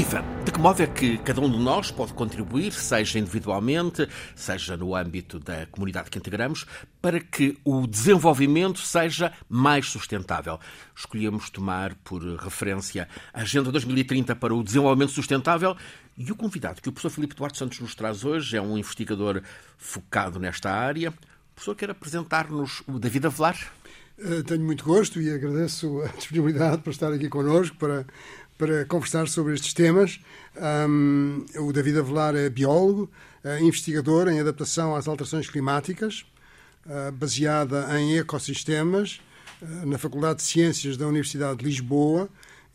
Viva! De que modo é que cada um de nós pode contribuir, seja individualmente, seja no âmbito da comunidade que integramos, para que o desenvolvimento seja mais sustentável? Escolhemos tomar por referência a Agenda 2030 para o Desenvolvimento Sustentável e o convidado que o professor Filipe Duarte Santos nos traz hoje é um investigador focado nesta área. O professor quer apresentar-nos o David Avelar? Eh, tenho muito gosto e agradeço a disponibilidade para estar aqui connosco para para conversar sobre estes temas. Um, o David Avelar é biólogo, é investigador em adaptação às alterações climáticas, uh, baseada em ecossistemas, uh, na Faculdade de Ciências da Universidade de Lisboa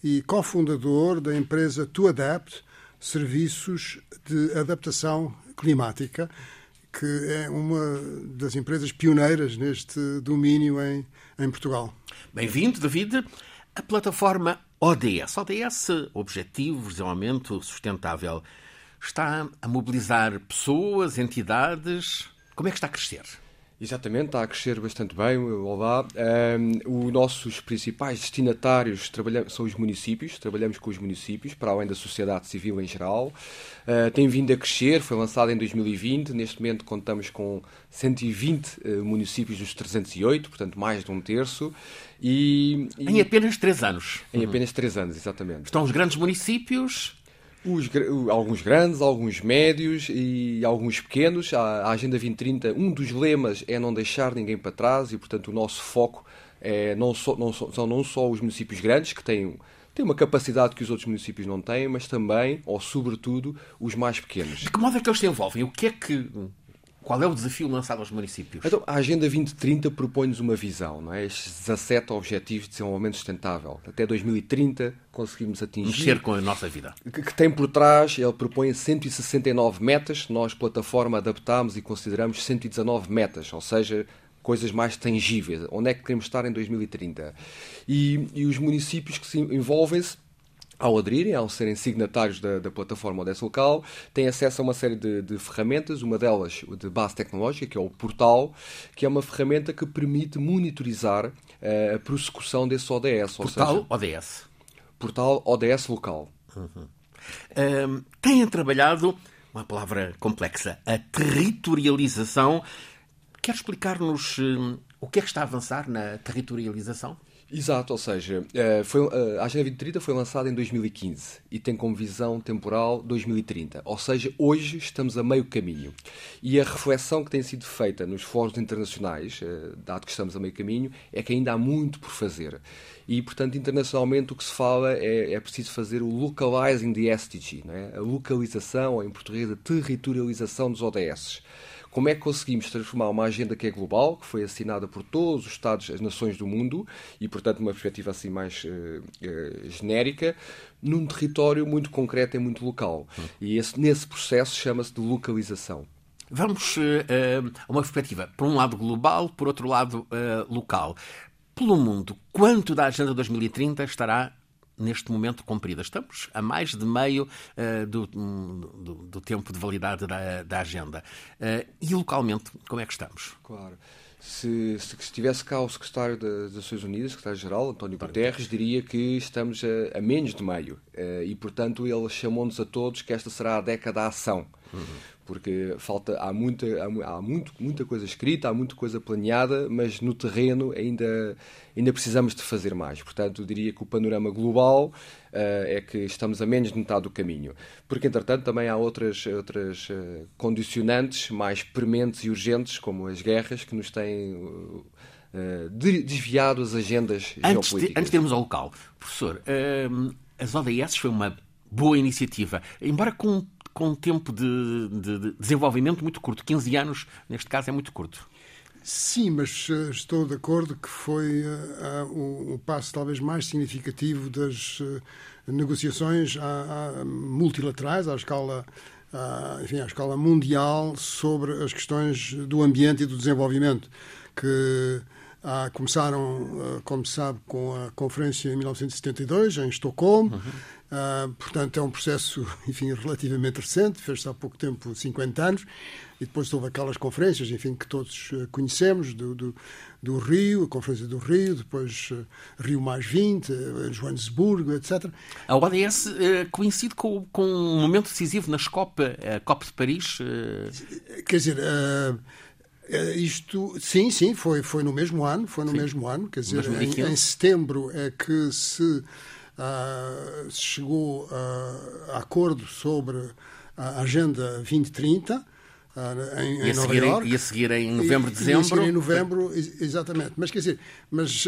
e cofundador da empresa ToAdapt, serviços de adaptação climática, que é uma das empresas pioneiras neste domínio em, em Portugal. Bem-vindo, David. A plataforma ODS, ODS, Objetivo de Desenvolvimento Sustentável, está a mobilizar pessoas, entidades. Como é que está a crescer? Exatamente, está a crescer bastante bem. Olá. Um, os nossos principais destinatários são os municípios, trabalhamos com os municípios, para além da sociedade civil em geral. Uh, tem vindo a crescer, foi lançado em 2020. Neste momento contamos com 120 uh, eh, municípios dos 308, portanto mais de um terço. E, e... Em apenas três anos. Em apenas três anos, exatamente. Estão os grandes municípios os, alguns grandes, alguns médios e alguns pequenos. A, Agenda 2030, um dos lemas é não deixar ninguém para trás e, portanto, o nosso foco é não não são não só os municípios grandes, que têm, têm uma capacidade que os outros municípios não têm, mas também, ou sobretudo, os mais pequenos. De que modo é que eles se envolvem? O que é que qual é o desafio lançado aos municípios? Então, a Agenda 2030 propõe-nos uma visão, não é? Estes 17 Objetivos de Desenvolvimento Sustentável. Até 2030 conseguimos atingir. Mexer com a nossa vida. Que, que tem por trás, ele propõe 169 metas, nós, plataforma, adaptamos e consideramos 119 metas, ou seja, coisas mais tangíveis. Onde é que queremos estar em 2030? E, e os municípios que se envolvem-se ao aderirem, ao serem signatários da, da plataforma ODS Local, têm acesso a uma série de, de, ferramentas, uma delas de base tecnológica, que é o Portal, que é uma ferramenta que permite monitorizar uh, a prossecução desse ODS. Portal seja, ODS? Portal ODS Local. Uhum. Um, têm trabalhado, uma palavra complexa, a territorialização. Quer explicar-nos um, o que é que está a avançar na territorialização? Exato, ou seja, eh, foi, eh, a Agenda 2030 foi lançada em 2015 e tem como visão temporal 2030. Ou seja, hoje estamos a meio caminho. E a reflexão que tem sido feita nos fóruns internacionais, eh, dado que estamos a meio caminho, é que ainda há muito por fazer. E, portanto, internacionalmente o que se fala é, é preciso fazer o localizing the SDG, é? a localização, ou em português, a territorialização dos ODS. Como é que conseguimos transformar uma agenda que é global, que foi assinada por todos os Estados, as nações do mundo, e portanto uma perspectiva assim mais uh, uh, genérica, num território muito concreto e muito local. E esse, nesse processo chama-se de localização. Vamos uh, a uma perspectiva, por um lado global, por outro lado local. Pelo mundo, quanto da Agenda 2030 estará neste momento cumprida. Estamos a mais de meio uh, do, do, do, tempo de validade da, da agenda. Uh, e localmente, como é que estamos? Claro. Se, se estivesse cá o secretário das Nações Unidas, secretário-geral, António Guterres, diria que estamos a, a menos de meio. Uh, e, portanto, ele chamou-nos a todos que esta será a década da ação. Uhum porque falta há muita há, muito muita coisa escrita há muita coisa planeada mas no terreno ainda ainda precisamos de fazer mais. Portanto eu diria que o panorama global uh, é que estamos a menos de metade do caminho. Porque entretanto também há outras outras uh, condicionantes mais prementes e urgentes como as guerras que nos têm uh, desviado as agendas antes geopolíticas. De, antes de irmos ao local, professor, as ODS foi uma boa iniciativa, embora com com um tempo de, de, de desenvolvimento muito curto. 15 anos, neste caso, é muito curto. Sim, mas uh, estou de acordo que foi uh, uh, o, passo talvez mais significativo das negociações multilaterais à escala, enfim, à escala mundial sobre as questões do ambiente e do desenvolvimento, que começaram, como se sabe, com a conferência em 1972 em Estocolmo. Uhum Uh, portanto, é um processo, enfim, relativamente recente, fez-se há pouco tempo 50 anos, e depois houve aquelas conferências, enfim, que todos uh, conhecemos, do, do, do, Rio, a Conferência do Rio, depois uh, Rio mais 20, Joanesburgo, etc. A ODS coincide com, com um momento decisivo nas COP, a COP de Paris? Quer dizer... Isto, sim, sim, foi, foi no mesmo ano, foi no sim. mesmo ano, quer dizer, em, em setembro é que se uh, chegou uh, a acordo sobre a Agenda 2030 Uh, em, em Nova. E a seguir em novembro, e, dezembro. Seguir em novembro, exatamente. Mas quer dizer, mas,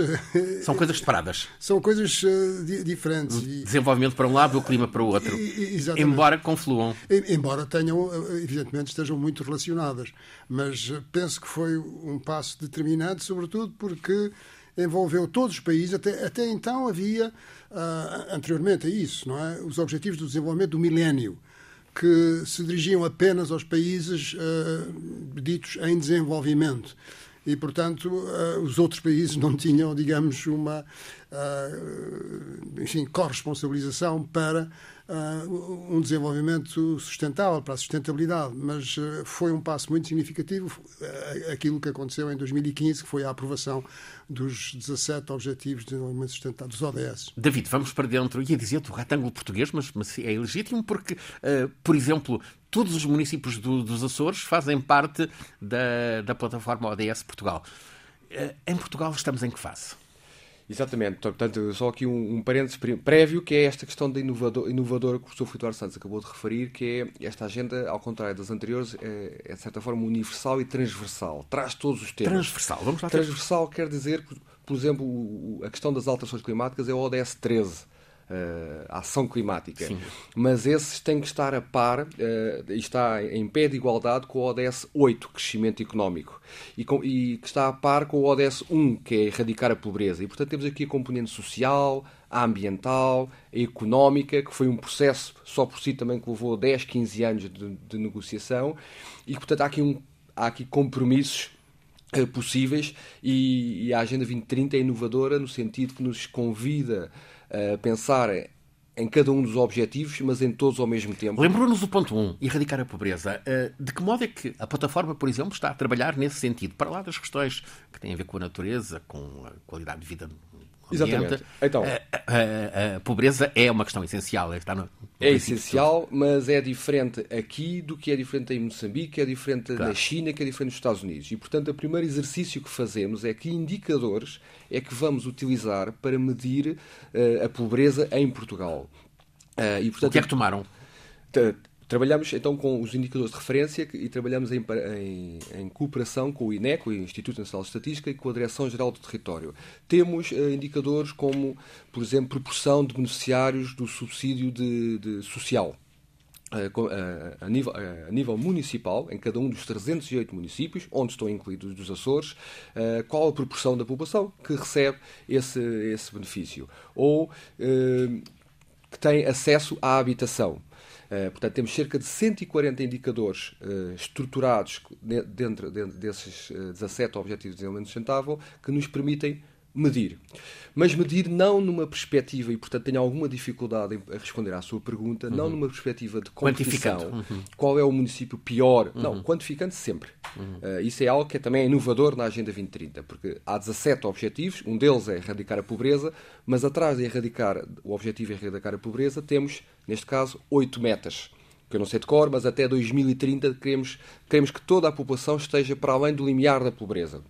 são coisas separadas. São coisas uh, di diferentes. Desenvolvimento para um lado e o clima para o outro. E, embora confluam. embora tenham, evidentemente, estejam muito relacionadas. Mas penso que foi um passo determinante, sobretudo porque envolveu todos os países. Até, até então havia, uh, anteriormente a isso, não é? os Objetivos do Desenvolvimento do Milénio, que se dirigiam apenas aos países uh, ditos em desenvolvimento. E, portanto, uh, os outros países não tinham, digamos, uma enfim, corresponsabilização para uh, um desenvolvimento sustentável, para a sustentabilidade, mas foi um passo muito significativo aquilo que aconteceu em 2015, que foi a aprovação dos 17 Objetivos de Desenvolvimento Sustentável, dos ODS. David, vamos para dentro, ia dizer do retângulo português, mas, mas é ilegítimo porque, por exemplo, todos os municípios do, dos Açores fazem parte da, da plataforma ODS Portugal. Em Portugal estamos em que fase? Exatamente, portanto, só aqui um, um parênteses prévio, que é esta questão da inovador, inovadora que o professor Filipe Santos acabou de referir, que é esta agenda, ao contrário das anteriores, é, é de certa forma universal e transversal, traz todos os temas. Transversal, vamos lá. Transversal quer dizer, por exemplo, a questão das alterações climáticas é o ODS 13, uh, ação climática. Sim. Mas esses têm que estar a par uh, e está em pé de igualdade com o ODS 8, crescimento económico, e, com, e que está a par com o ODS 1, que é erradicar a pobreza. E, portanto, temos aqui a componente social, a ambiental, a económica, que foi um processo só por si também que levou 10, 15 anos de, de negociação, e, portanto, há aqui, um, há aqui compromissos eh, possíveis e, e, a Agenda 2030 é inovadora no sentido que nos convida pensar em cada um dos objetivos, mas em todos ao mesmo tempo. Lembrou-nos do ponto 1, um, erradicar a pobreza. Eh, de que modo é que a plataforma, por exemplo, está a trabalhar nesse sentido? Para lá das questões que têm a ver com a natureza, com a qualidade de vida Exatamente. Então, a, a, a, pobreza é uma questão essencial. Está no, no é essencial, mas é diferente aqui do que é diferente em Moçambique, que é diferente claro. na China, que é diferente nos Estados Unidos. E, portanto, o primeiro exercício que fazemos é que indicadores é que vamos utilizar para medir uh, a pobreza em Portugal. Uh, e, portanto, o que é que tomaram? Trabalhamos então com os indicadores de referência e trabalhamos em, em, em, cooperação com o INEC, o Instituto Nacional de Estatística, e com a Direção-Geral do Território. Temos uh, indicadores como, por exemplo, proporção de beneficiários do subsídio de, de social. Uh, uh, a, nível, a, nível, municipal, em cada um dos 308 municípios, onde estão incluídos os Açores, qual a proporção da população que recebe esse, esse benefício ou que tem acesso à habitação. Uh, portanto, temos cerca de 140 indicadores uh, estruturados dentro, dentro desses uh, 17 Objetivos de Desenvolvimento Sustentável que nos permitem medir. Mas medir não numa perspectiva, e portanto tenho alguma dificuldade em responder à sua pergunta, uhum. não numa perspectiva de competição. Uhum. Qual é o município pior? Uhum. Não, quantificando sempre. Uh, isso é algo que é também inovador na Agenda 2030, porque há 17 objetivos, um deles é erradicar a pobreza, mas atrás de erradicar o objetivo de erradicar a pobreza, temos, neste caso, oito metas que eu não sei de cor, mas até 2030 queremos, queremos que toda a população esteja para além do limiar da pobreza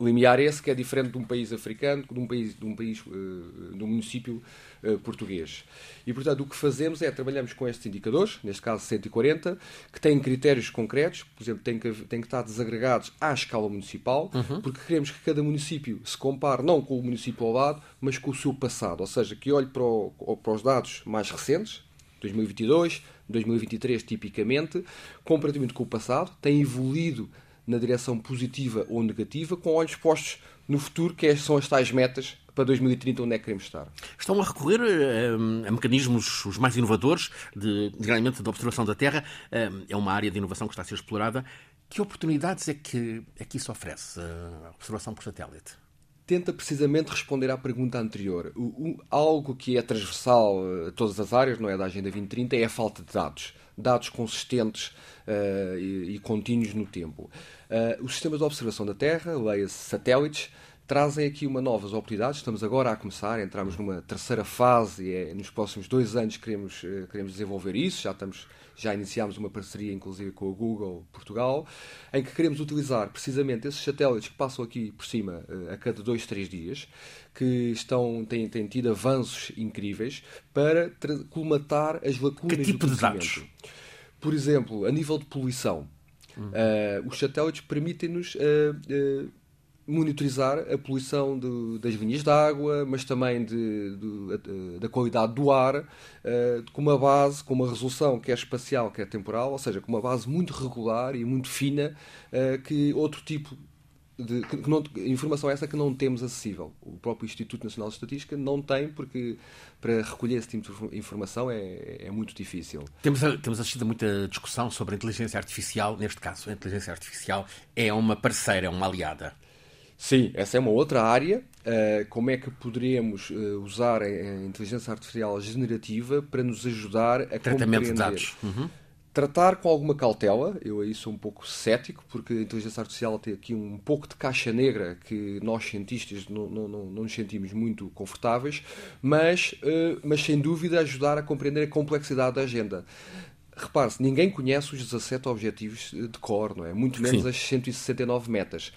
limiar esse que é diferente de um país africano, de um país, de um país, uh, de um município uh, português. E portanto o que fazemos é trabalhamos com estes indicadores, neste caso 140, que têm critérios concretos, por exemplo, têm que, têm que estar desagregados à escala municipal, uhum. porque queremos que cada município se compare não com o município ao lado, mas com o seu passado, ou seja, que olhe para, o, para os dados mais recentes, 2022, 2023 tipicamente, comparativamente com o passado, tem evoluído na direção positiva ou negativa, com olhos postos no futuro, que é, são as tais metas para 2030, onde é que queremos estar. Estão a recorrer a, eh, a mecanismos os mais inovadores, de, de, de observação da Terra. Eh, é uma área de inovação que está a ser explorada. Que oportunidades é que, é que isso oferece, a observação por satélite? tenta precisamente responder à pergunta anterior. O, o, algo que é transversal a todas as áreas, não é da Agenda 2030, é a falta de dados. Dados consistentes uh, e, e, contínuos no tempo. Uh, os sistemas de observação da Terra, leia-se satélites, trazem aqui uma novas oportunidades. Estamos agora a começar, entramos numa terceira fase e é, nos próximos dois anos queremos, uh, queremos desenvolver isso. Já estamos já iniciámos uma parceria, inclusive, com a Google Portugal, em que queremos utilizar precisamente esses satélites que passam aqui por cima uh, a cada dois, três dias, que estão, têm, têm tido avanços incríveis para colmatar as lacunas que tipo do de dados? Por exemplo, a nível de poluição, uh, os satélites permitem-nos uh, monitorizar a poluição de, das linhas de água, mas também de, de, da qualidade do ar, uh, com uma base, com uma resolução quer espacial, quer temporal, ou seja, com uma base muito regular e muito fina, uh, que outro tipo de que não, informação essa que não temos acessível. O próprio Instituto Nacional de Estatística não tem, porque para recolher esse tipo de informação é, é muito difícil. Temos, temos assistido a muita discussão sobre a inteligência artificial. Neste caso, a inteligência artificial é uma parceira, é uma aliada. Sim, essa é uma outra área. Uh, como é que poderíamos uh, usar a, a, inteligência artificial generativa para nos ajudar a Tratamento de dados. Uhum. Tratar com alguma cautela, eu aí sou um pouco cético, porque a inteligência artificial tem aqui um pouco de caixa negra que nós cientistas não, não, não, não nos sentimos muito confortáveis, mas, uh, mas sem dúvida ajudar a compreender a complexidade da agenda repare-se, ninguém conhece os 17 objetivos de cor, não é? Muito menos Sim. as 169 metas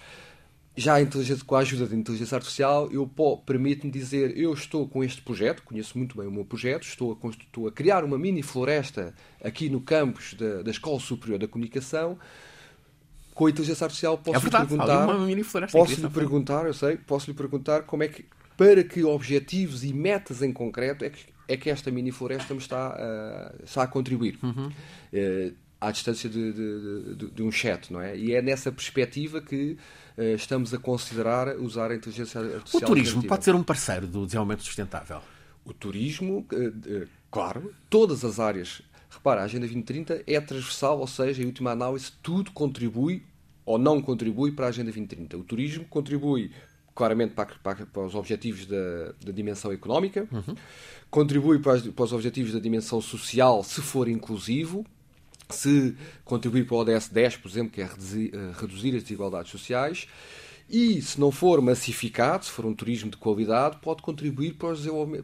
já a inteligência, com a ajuda da inteligência artificial, eu permite-me dizer, eu estou com este projeto, conheço muito bem o meu projeto, estou a, estou a criar uma mini floresta aqui no campus da, da Escola Superior da Comunicação. Com a inteligência artificial posso é verdade, lhe perguntar, uma mini floresta posso lhe perguntar, eu sei, posso lhe perguntar como é que para que objetivos e metas em concreto é que, é que esta mini floresta me está, uh, está a contribuir. Uhum. Uh, à distância de, de, de, de, um chat, não é? E é nessa perspectiva que uh, estamos a considerar usar a inteligência artificial. O turismo pode ser um parceiro do desenvolvimento sustentável? O turismo, uh, uh, claro, todas as áreas. Repara, a Agenda 2030 é transversal, ou seja, em última análise, tudo contribui ou não contribui para a Agenda 2030. O turismo contribui claramente para, para, para os objetivos da, da dimensão económica, uhum. contribui para, para os objetivos da dimensão social, se for inclusivo, se contribuir para o ODS 10, por exemplo, que é reduzir, eh, reduzir as desigualdades sociais, e se não for massificado, se for um turismo de qualidade, pode contribuir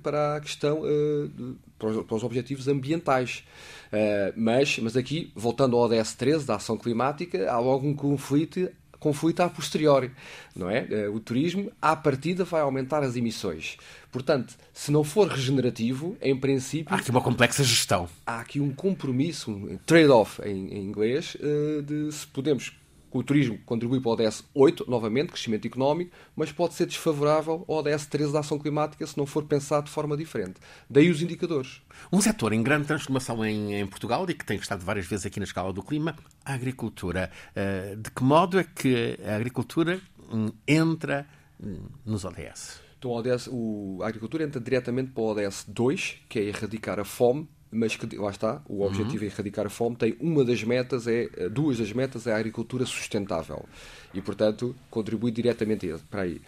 para, a questão, uh, para, os, objetivos ambientais. Uh, mas, mas aqui, voltando ao ODS 13, da ação climática, há algum conflito conflito a posteriori, não é? O turismo, à partida, vai aumentar as emissões. Portanto, se não for regenerativo, em princípio. Há aqui uma complexa gestão. Há aqui um compromisso, um trade-off em, em, inglês, eh, de se podemos. O turismo contribui para o ODS 8, novamente, crescimento económico, mas pode ser desfavorável ao ODS 13 da ação climática se não for pensado de forma diferente. Daí os indicadores. Um setor em grande transformação em, em Portugal e que tem estado várias vezes aqui na escala do clima, a agricultura. Uh, de que modo é que a agricultura hum, entra hum, nos ODS? Então, o ODS, o, a agricultura entra diretamente para o ODS 2, que é erradicar a fome, mas que, lá está, o objetivo uhum. é erradicar a fome, tem uma das metas, é duas das metas é a agricultura sustentável. E, portanto, contribui diretamente para aí.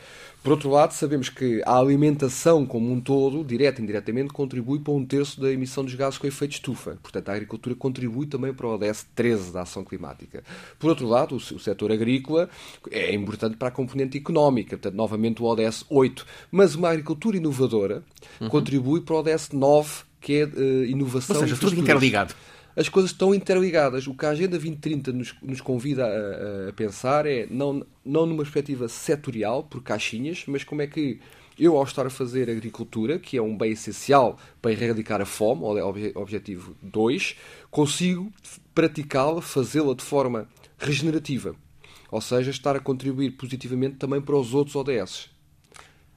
Por outro lado, sabemos que a alimentação como um todo, direta e indiretamente, contribui para um terço da emissão dos gases com efeito de estufa. Portanto, a agricultura contribui também para o ODS 13 da ação climática. Por outro lado, o, o setor agrícola é importante para a componente económica, portanto, novamente o ODS 8. Mas uma agricultura inovadora uhum. contribui para o ODS 9, que é uh, inovação. Ou seja, tudo interligado as coisas estão interligadas. O que a Agenda 2030 nos, nos convida a, a, pensar é não, não numa perspectiva setorial, por caixinhas, mas como é que eu, ao estar a fazer agricultura, que é um bem essencial para erradicar a fome, objetivo 2, consigo praticá-la, fazê-la de forma regenerativa. Ou seja, estar a contribuir positivamente também para os outros ODS.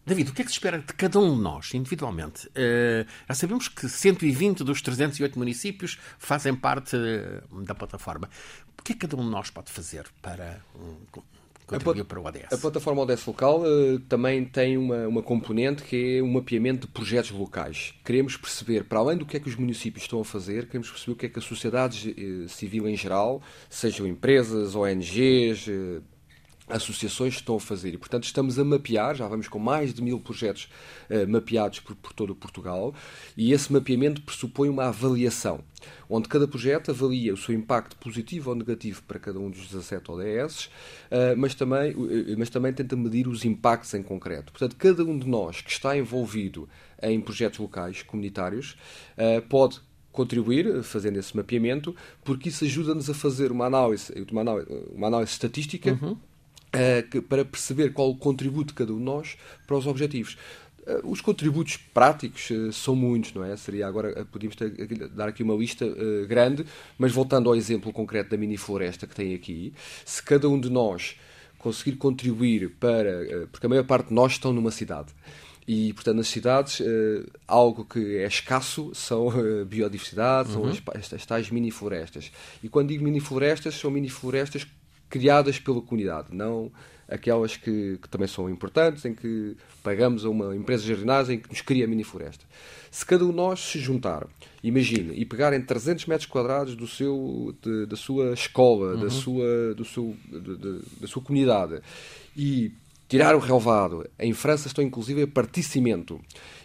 David, o que é que se espera de cada um de nós, individualmente? Uh, já sabemos que 120 dos 308 municípios fazem parte uh, da plataforma. O que é que cada um de nós pode fazer para um, contribuir para o ODS? A plataforma ODS Local uh, também tem uma, uma componente que é um mapeamento de projetos locais. Queremos perceber, para além do que é que os municípios estão a fazer, queremos perceber o que é que a sociedade civil em geral, sejam empresas, ONGs, associações estão a fazer. E, portanto, estamos a mapear, já vamos com mais de mil projetos uh, mapeados por, por todo o Portugal, e esse mapeamento pressupõe uma avaliação, onde cada projeto avalia o seu impacto positivo ou negativo para cada um dos 17 ODS, uh, mas, também, uh, mas também tenta medir os impactos em concreto. Portanto, cada um de nós que está envolvido em projetos locais, comunitários, pode contribuir fazendo esse mapeamento, porque isso ajuda-nos a fazer uma análise, uma análise, uma análise estatística uhum uh, para perceber qual o contributo de cada um de nós para os objetivos. Uh, os contributos práticos uh, são muitos, não é? Seria agora, podíamos ter, dar aqui uma lista grande, mas voltando ao exemplo concreto da mini floresta que tem aqui, se cada um de nós conseguir contribuir para. porque a maior parte de nós estão numa cidade. E, portanto, nas cidades, algo que é escasso são biodiversidade, uhum. são as, as tais mini-florestas. E quando digo mini-florestas, são mini-florestas criadas pela comunidade, não aquelas que, que, também são importantes, em que pagamos a uma empresa de jardinagem que nos cria a mini floresta. Se cada um de nós se juntar, imagine, e pegarem 300 metros quadrados do seu, de, da sua escola, uhum. da, sua, do seu, de, de, da sua comunidade, e tirar o relevado, em França estão inclusive a particimento,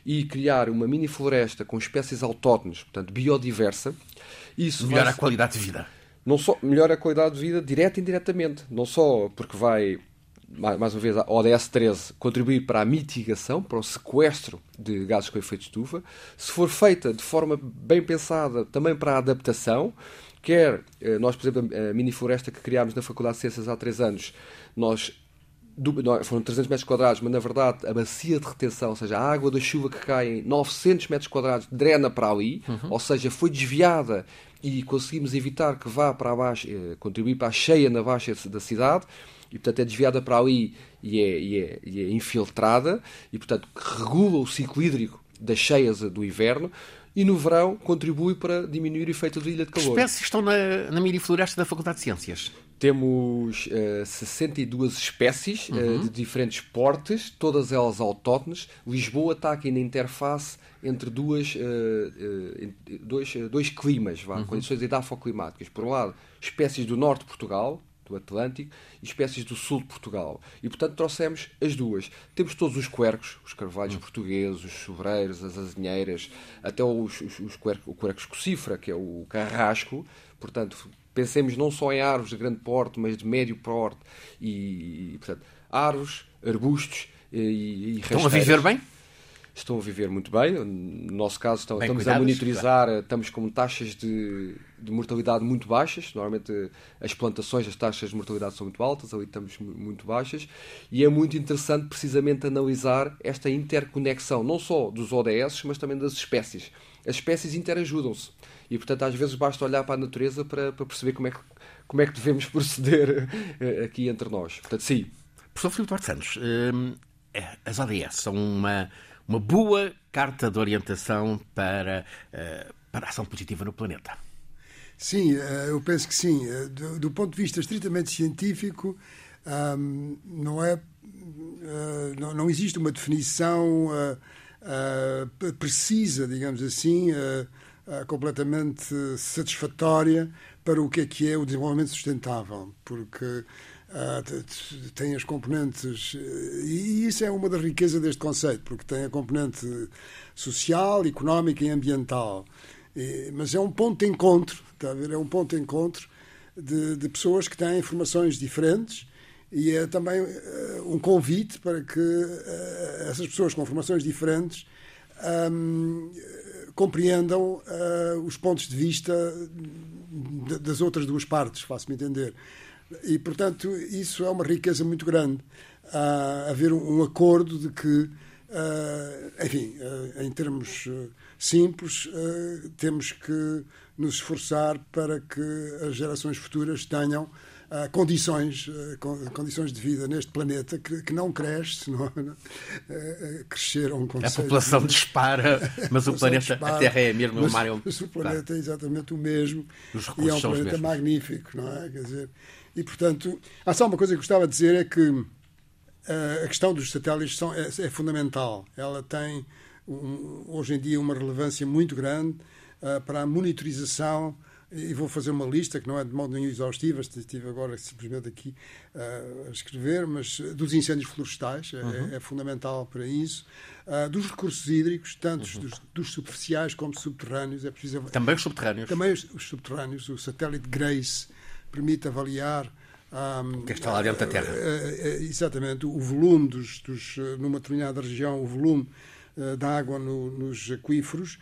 e criar uma mini floresta com espécies autóctones, portanto biodiversa, isso melhora a qualidade de vida não só melhora a qualidade de vida direta e indiretamente, não só porque vai mais uma vez a ODS 13 contribuir para a mitigação, para o sequestro de gases com efeito de estufa, se for feita de forma bem pensada também para a adaptação, quer eh, nós, por exemplo, a mini floresta que criámos na Faculdade de Ciências há três anos, nós foram 300 metros quadrados, mas na verdade a bacia de retenção, ou seja, a água da chuva que cai em 900 metros quadrados, drena para ali, uhum. ou seja, foi desviada e conseguimos evitar que vá para baixo, eh, contribuir para a cheia na baixa da cidade, e portanto é desviada para ali e é, e é, e é infiltrada, e portanto regula o ciclo hídrico das cheias do inverno, e no verão contribui para diminuir o efeito de ilha de calor. Que espécies estão na, na mirifloresta da Faculdade de Ciências? Temos uh, 62 espécies uh, uhum. de diferentes portes, todas elas autóctones. Lisboa está aqui na interface entre duas, uh, uh, dois, dois climas, vá, uhum. condições edafoclimáticas. Por um lado, espécies do norte de Portugal, do Atlântico, e espécies do sul de Portugal. E, portanto, trouxemos as duas. Temos todos os quercos, os carvalhos uhum. portugueses, os sobreiros, as azinheiras, até os, os, os quercos, o quercus cocífera, que é o carrasco. Portanto, pensemos não só em árvores de grande porte, mas de médio porte e, e portanto, árvores, arbustos e, e Estão a viver bem? Estão a viver muito bem. No nosso caso, estamos, estamos a monitorizar, estamos com taxas de, de, mortalidade muito baixas. Normalmente, as plantações, as taxas de mortalidade são muito altas, ali estamos muito baixas. E é muito interessante, precisamente, analisar esta interconexão, não só dos ODS, mas também das espécies. As espécies interajudam-se. E, portanto, às vezes basta olhar para a natureza para, para perceber como é, que, como é que devemos proceder eh, aqui entre nós. Portanto, sim. Professor Filipe Duarte Santos, hum, as ODS são uma, uma boa carta de orientação para, uh, para a ação positiva no planeta. Sim, eh, eu penso que sim. Do, do ponto de vista estritamente científico, não é. Não, existe uma definição precisa, digamos assim, completamente satisfatória para o que é que é o desenvolvimento sustentável, porque uh, tem as componentes e isso é uma das riquezas deste conceito, porque tem a componente social, económica e ambiental. E, mas é um ponto de encontro, está a ver? É um ponto de encontro de, de pessoas que têm formações diferentes e é também uh, um convite para que uh, essas pessoas com formações diferentes um, compreendam uh, os pontos de vista de, das outras duas partes, faço-me entender. E, portanto, isso é uma riqueza muito grande. Uh, haver um, acordo de que, uh, enfim, uh, em termos simples, temos que nos esforçar para que as gerações futuras tenham uh, condições, uh, condições de vida neste planeta que, que não cresce, senão uh, cresceram um A população dispara, mas o planeta, dispara, a Terra é mesmo mas, mar. É mas o planeta claro. é exatamente o mesmo e é um planeta magnífico, não é? Quer dizer, e portanto, há só uma coisa que gostava de dizer é que a questão dos satélites são, é, é fundamental. Ela tem um, hoje em dia uma relevância muito grande uh, para a monitorização e vou fazer uma lista que não é de modo nenhum exaustiva, estive agora simplesmente aqui uh, a escrever, mas dos incêndios florestais, é, uhum. é, é fundamental para isso, uh, dos recursos hídricos, tanto uhum. dos, dos, superficiais como subterrâneos. É preciso, também os subterrâneos. Também os, os subterrâneos. O satélite GRACE permite avaliar um, que está lá dentro da Terra. Uh, uh, exatamente, o volume dos, dos, numa determinada região, o volume uh, da água no, nos aquíferos,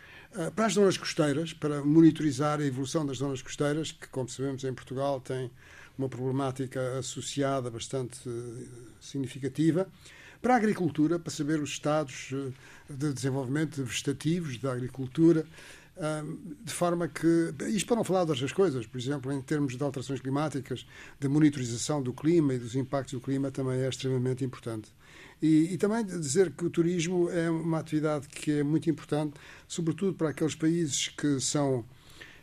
para as zonas costeiras, para monitorizar a evolução das zonas costeiras, que, como sabemos, em Portugal tem uma problemática associada bastante significativa. Para a agricultura, para saber os estados de desenvolvimento vegetativos da agricultura, de forma que, isto para não falar de outras coisas, por exemplo, em termos de alterações climáticas, de monitorização do clima e dos impactos do clima, também é extremamente importante. E, e, também dizer que o turismo é uma atividade que é muito importante, sobretudo para aqueles países que são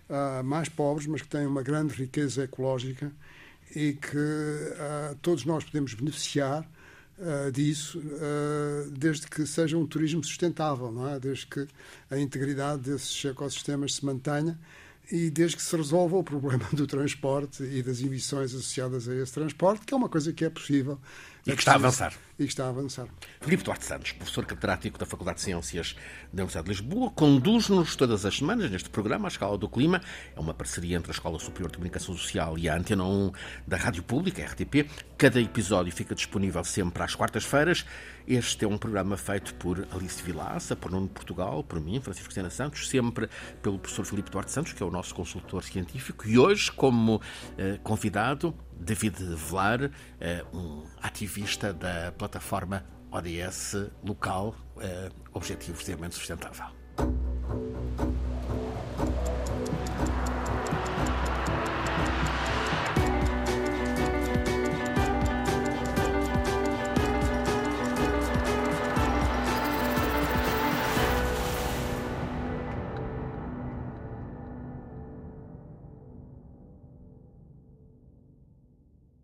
uh, mais pobres, mas que têm uma grande riqueza ecológica e que uh, todos nós podemos beneficiar uh, disso, uh, desde que seja um turismo sustentável, não é? desde que a integridade desses ecossistemas se mantenha e desde que se resolva o problema do transporte e das emissões associadas a esse transporte, que é uma coisa que é possível. E que está a avançar. E está a avançar. Filipe Duarte Santos, professor catedrático da Faculdade de Ciências da Universidade de Lisboa, conduz-nos todas as semanas neste programa, A Escala do Clima. É uma parceria entre a Escola Superior de Comunicação Social e a Antena 1 da Rádio Pública, RTP. Cada episódio fica disponível sempre às quartas-feiras. Este é um programa feito por Alice Vilaça, por Nuno Portugal, por mim, Francisco Sena Santos, sempre pelo professor Filipe Duarte Santos, que é o nosso consultor científico, e hoje, como eh, convidado, David Velar, eh, um ativista da plataforma ODS local, eh, Objetivos de Desenvolvimento Sustentável.